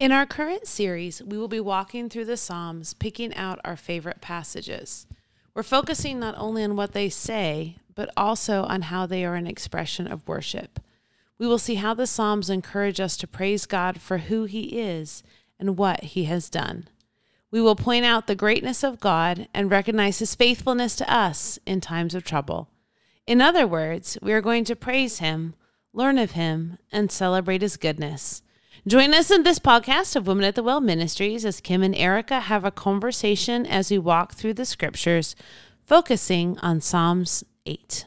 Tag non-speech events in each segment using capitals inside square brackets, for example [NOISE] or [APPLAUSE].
In our current series, we will be walking through the Psalms, picking out our favorite passages. We're focusing not only on what they say, but also on how they are an expression of worship. We will see how the Psalms encourage us to praise God for who He is and what He has done. We will point out the greatness of God and recognize His faithfulness to us in times of trouble. In other words, we are going to praise Him, learn of Him, and celebrate His goodness. Join us in this podcast of Woman at the Well Ministries as Kim and Erika have a conversation as we walk through the scriptures, focusing on Psalms 8.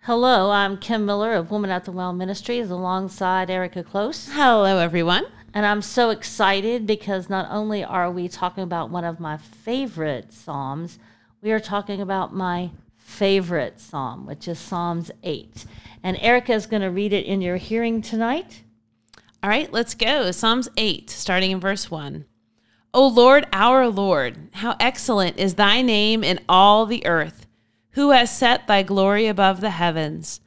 Hello, I'm Kim Miller of Woman at the Well Ministries alongside Erika Close. Hello, everyone. And I'm so excited because not only are we talking about one of my favorite Psalms, we are talking about my favorite Psalm, which is Psalms 8. And Erika is going to read it in your hearing tonight. All right, let's go. Psalms 8, starting in verse 1. O Lord, our Lord, how excellent is thy name in all the earth, who has set thy glory above the heavens.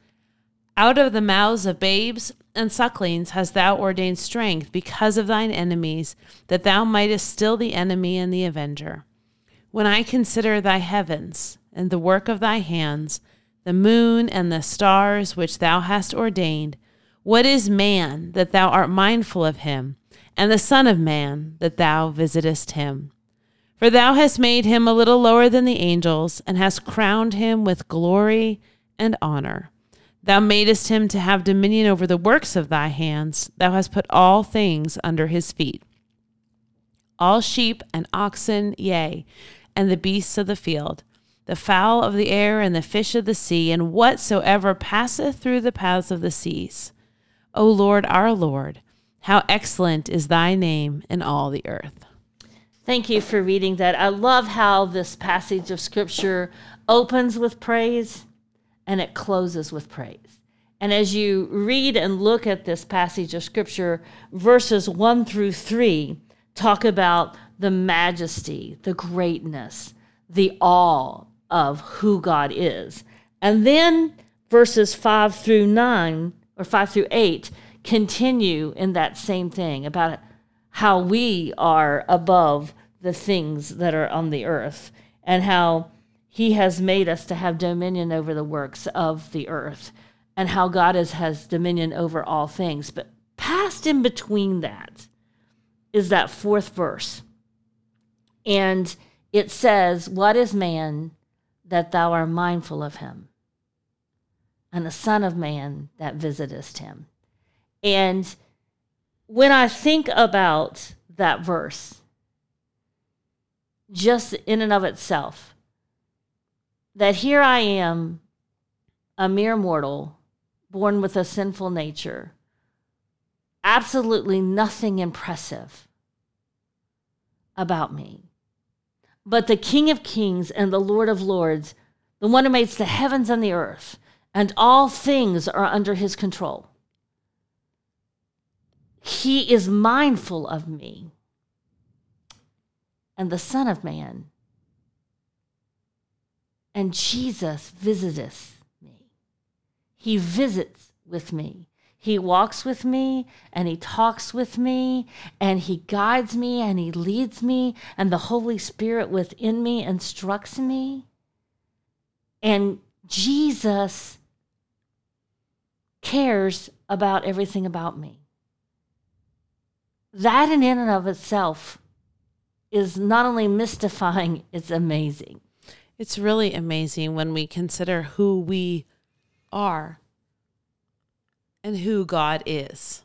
Out of the mouths of babes and sucklings hast thou ordained strength because of thine enemies, that thou mightest still the enemy and the avenger. When I consider thy heavens and the work of thy hands, the moon and the stars which thou hast ordained, what is man that thou art mindful of him, and the Son of Man that thou visitest him? For thou hast made him a little lower than the angels, and hast crowned him with glory and honor. Thou madest him to have dominion over the works of thy hands. Thou hast put all things under his feet all sheep and oxen, yea, and the beasts of the field, the fowl of the air, and the fish of the sea, and whatsoever passeth through the paths of the seas. O Lord, our Lord, how excellent is thy name in all the earth. Thank you for reading that. I love how this passage of scripture opens with praise and it closes with praise. And as you read and look at this passage of scripture, verses 1 through 3 talk about the majesty, the greatness, the awe of who God is. And then verses 5 through 9 or 5 through 8 continue in that same thing about how we are above the things that are on the earth and how he has made us to have dominion over the works of the earth and how God is, has dominion over all things. But passed in between that is that fourth verse. And it says, What is man that thou art mindful of him? And the Son of Man that visitest him. And when I think about that verse, just in and of itself, that here I am, a mere mortal, born with a sinful nature, absolutely nothing impressive about me. But the King of Kings and the Lord of Lords, the one who makes the heavens and the earth, and all things are under his control. He is mindful of me and the Son of Man. And Jesus visiteth me. He visits with me. He walks with me and he talks with me and he guides me and he leads me and the Holy Spirit within me instructs me. And Jesus cares about everything about me. That in and of itself is not only mystifying, [LAUGHS] it's amazing. It's really amazing when we consider who we are and who God is.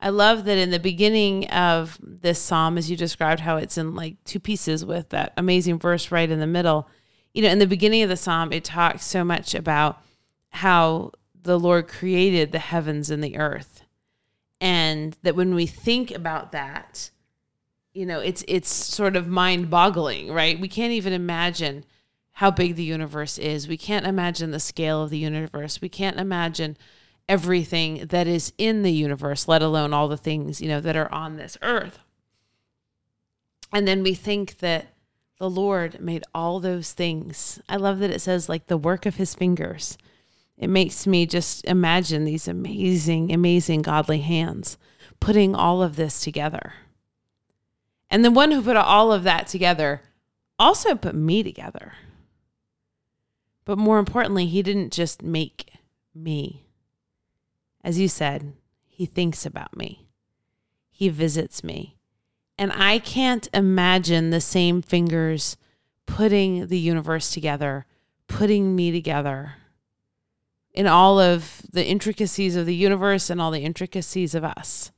I love that in the beginning of this psalm, as you described how it's in like two pieces with that amazing verse right in the middle. You know, in the beginning of the psalm, it talks so much about how the Lord created the heavens and the earth. And that when we think about that, you know, it's it's sort of mind-boggling, right? We can't even imagine how big the universe is. We can't imagine the scale of the universe. We can't imagine everything that is in the universe, let alone all the things, you know, that are on this earth. And then we think that the Lord made all those things. I love that it says like the work of his fingers. It makes me just imagine these amazing, amazing godly hands putting all of this together. And the one who put all of that together also put me together. But more importantly, he didn't just make me. As you said, he thinks about me, he visits me. And I can't imagine the same fingers putting the universe together, putting me together in all of the intricacies of the universe and all the intricacies of us.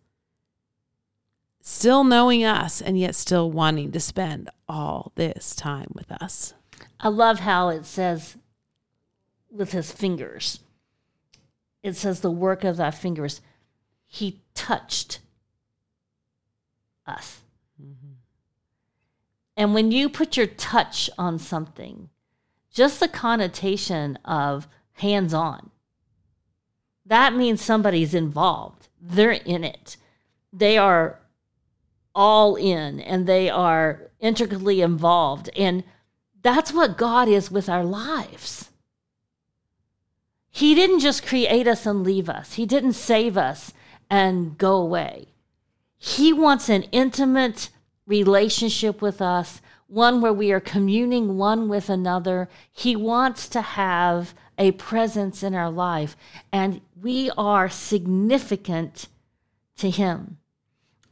Still knowing us and yet still wanting to spend all this time with us. I love how it says with his fingers. It says the work of thy fingers. He touched us. Mm-hmm. And when you put your touch on something, just the connotation of hands on, that means somebody's involved. They're in it. They are all in and they are intricately involved. And that's what God is with our lives. He didn't just create us and leave us, He didn't save us and go away. He wants an intimate relationship with us, one where we are communing one with another. He wants to have a presence in our life, and we are significant to Him.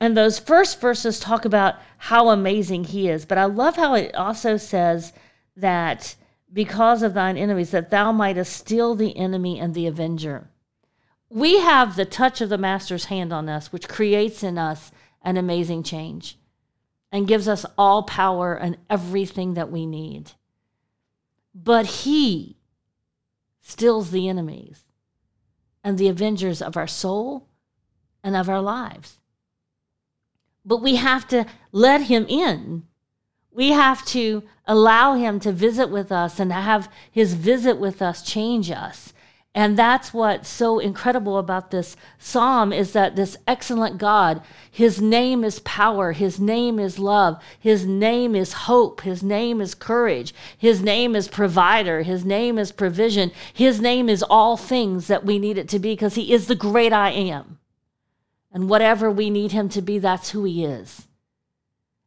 And those first verses talk about how amazing He is, but I love how it also says that because of thine enemies, that thou mightest steal the enemy and the avenger. We have the touch of the Master's hand on us, which creates in us an amazing change and gives us all power and everything that we need. But He steals the enemies and the avengers of our soul and of our lives. But we have to let Him in we have to allow him to visit with us and have his visit with us change us. And that's what's so incredible about this psalm is that this excellent God, his name is power, his name is love, his name is hope, his name is courage, his name is provider, his name is provision, his name is all things that we need it to be because he is the great I am. And whatever we need him to be, that's who he is.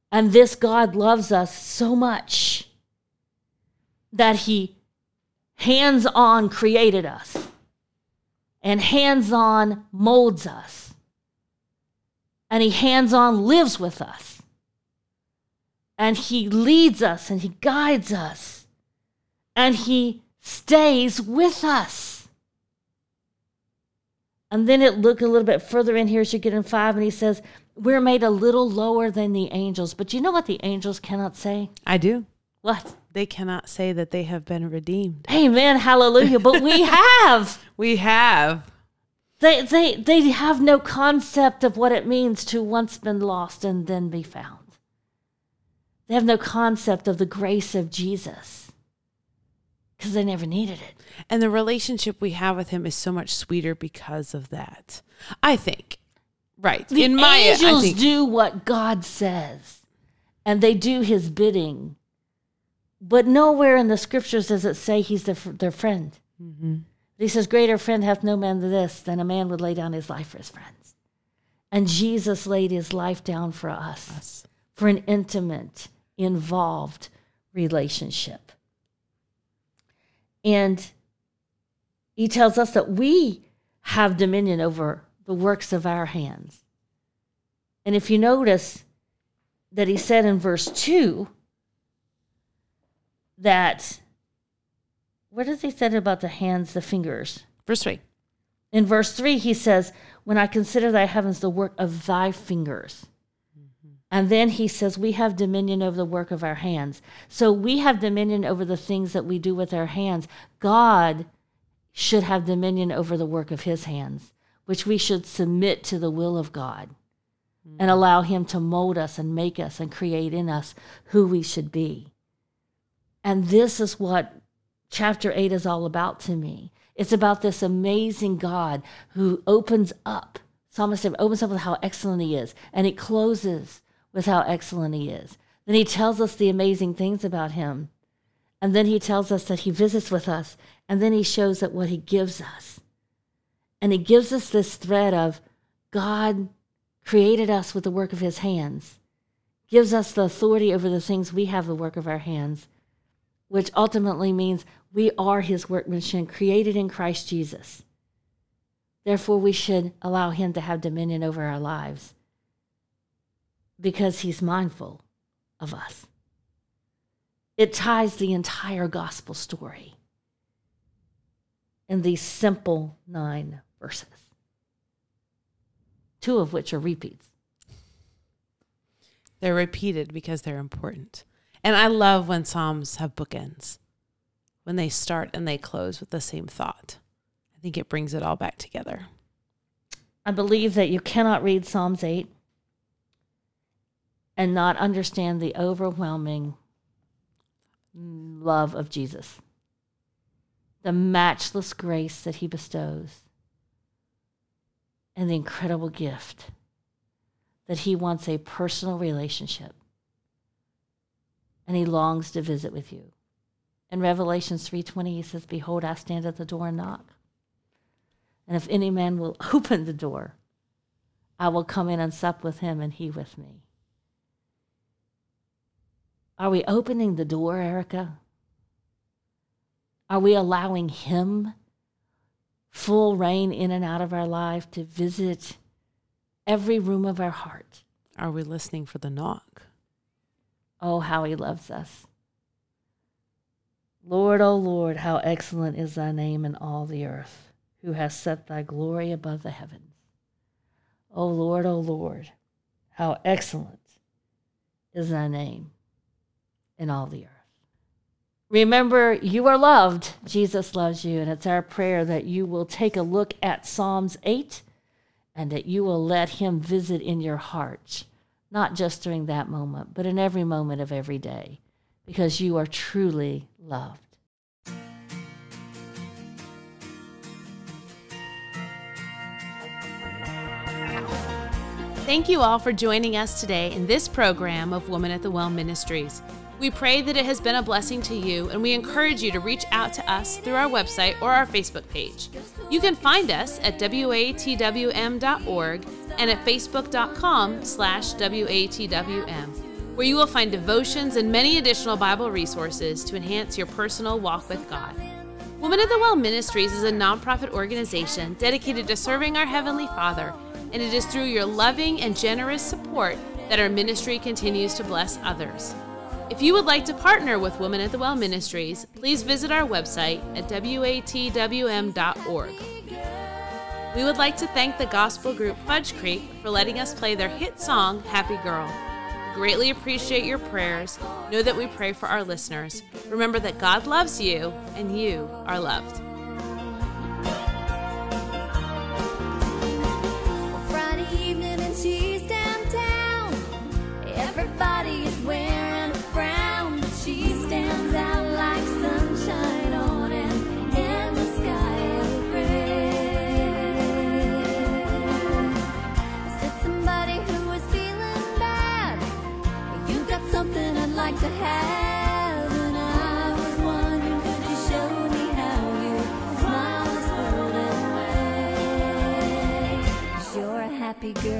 And this God loves us so much that he hands on created us and hands on molds us. And he hands on lives with us. And he leads us and he guides us. And he stays with us. And then it look a little bit further in here as you get in five, and he says, we're made a little lower than the angels. But you know what the angels cannot say? I do. What? They cannot say that they have been redeemed. Amen. Hallelujah. But we [LAUGHS] have. We have. They, they, they have no concept of what it means to once been lost and then be found. They have no concept of the grace of Jesus because they never needed it. And the relationship we have with him is so much sweeter because of that. I think. Right. The in my angels do what God says, and they do His bidding. But nowhere in the scriptures does it say He's their, their friend. Mm-hmm. He says, "Greater friend hath no man than this, than a man would lay down his life for his friends." And Jesus laid His life down for us, Us. for an intimate, involved relationship. And He tells us that we have dominion over the works of our hands. And if you notice that he said in verse 2 that what does he say about the hands, the fingers? Verse 3. In verse 3, he says, When I consider thy heavens, the work of thy fingers. Mm-hmm. And then he says, We have dominion over the work of our hands. So we have dominion over the things that we do with our hands. God should have dominion over the work of his hands, which we should submit to the will of God and mm. allow him to mold us and make us and create in us who we should be. And this is what chapter 8 is all about to me. It's about this amazing God who opens up. Psalmist opens up with how excellent he is, and it closes with how excellent he is. Then he tells us the amazing things about him. And then he tells us that he visits with us. And then he shows that what he gives us. And he gives us this thread of God created us with the work of his hands, gives us the authority over the things we have the work of our hands, which ultimately means we are his workmanship created in Christ Jesus. Therefore, we should allow him to have dominion over our lives because he's mindful of us. It ties the entire gospel story in these simple nine verses, two of which are repeats. They're repeated because they're important. And I love when Psalms have bookends, when they start and they close with the same thought. I think it brings it all back together. I believe that you cannot read Psalms 8 and not understand the overwhelming love of Jesus, the matchless grace that he bestows, and the incredible gift that he wants a personal relationship and he longs to visit with you. In Revelations 3:20 he says, "Behold, I stand at the door and knock. And if any man will [LAUGHS] open the door, I will come in and sup with him and he with me." Are we opening the door, Erika? Are we allowing Him full reign in and out of our life to visit every room of our heart? Are we listening for the knock? Oh, how He loves us. Lord, O Lord, how excellent is thy name in all the earth, who has set thy glory above the heavens. O Lord, O Lord, how excellent is thy name in all the earth. Remember, you are loved. Jesus loves you. And it's our prayer that you will take a look at Psalms 8 and that you will let him visit in your heart, not just during that moment, but in every moment of every day, because you are truly loved. Thank you all for joining us today in this program of Woman at the Well Ministries. We pray that it has been a blessing to you, and we encourage you to reach out to us through our website or our Facebook page. You can find us at watwm.org and at facebook.com slash watwm, where you will find devotions and many additional Bible resources to enhance your personal walk with God. Woman at the Well Ministries is a nonprofit organization dedicated to serving our Heavenly Father, and it is through your loving and generous support that our ministry continues to bless others. If you would like to partner with Woman at the Well Ministries, please visit our website at watwm.org. We would like to thank the gospel group Fudge Creek for letting us play their hit song, Happy Girl. Greatly appreciate your prayers. Know that we pray for our listeners. Remember that God loves you and you are loved.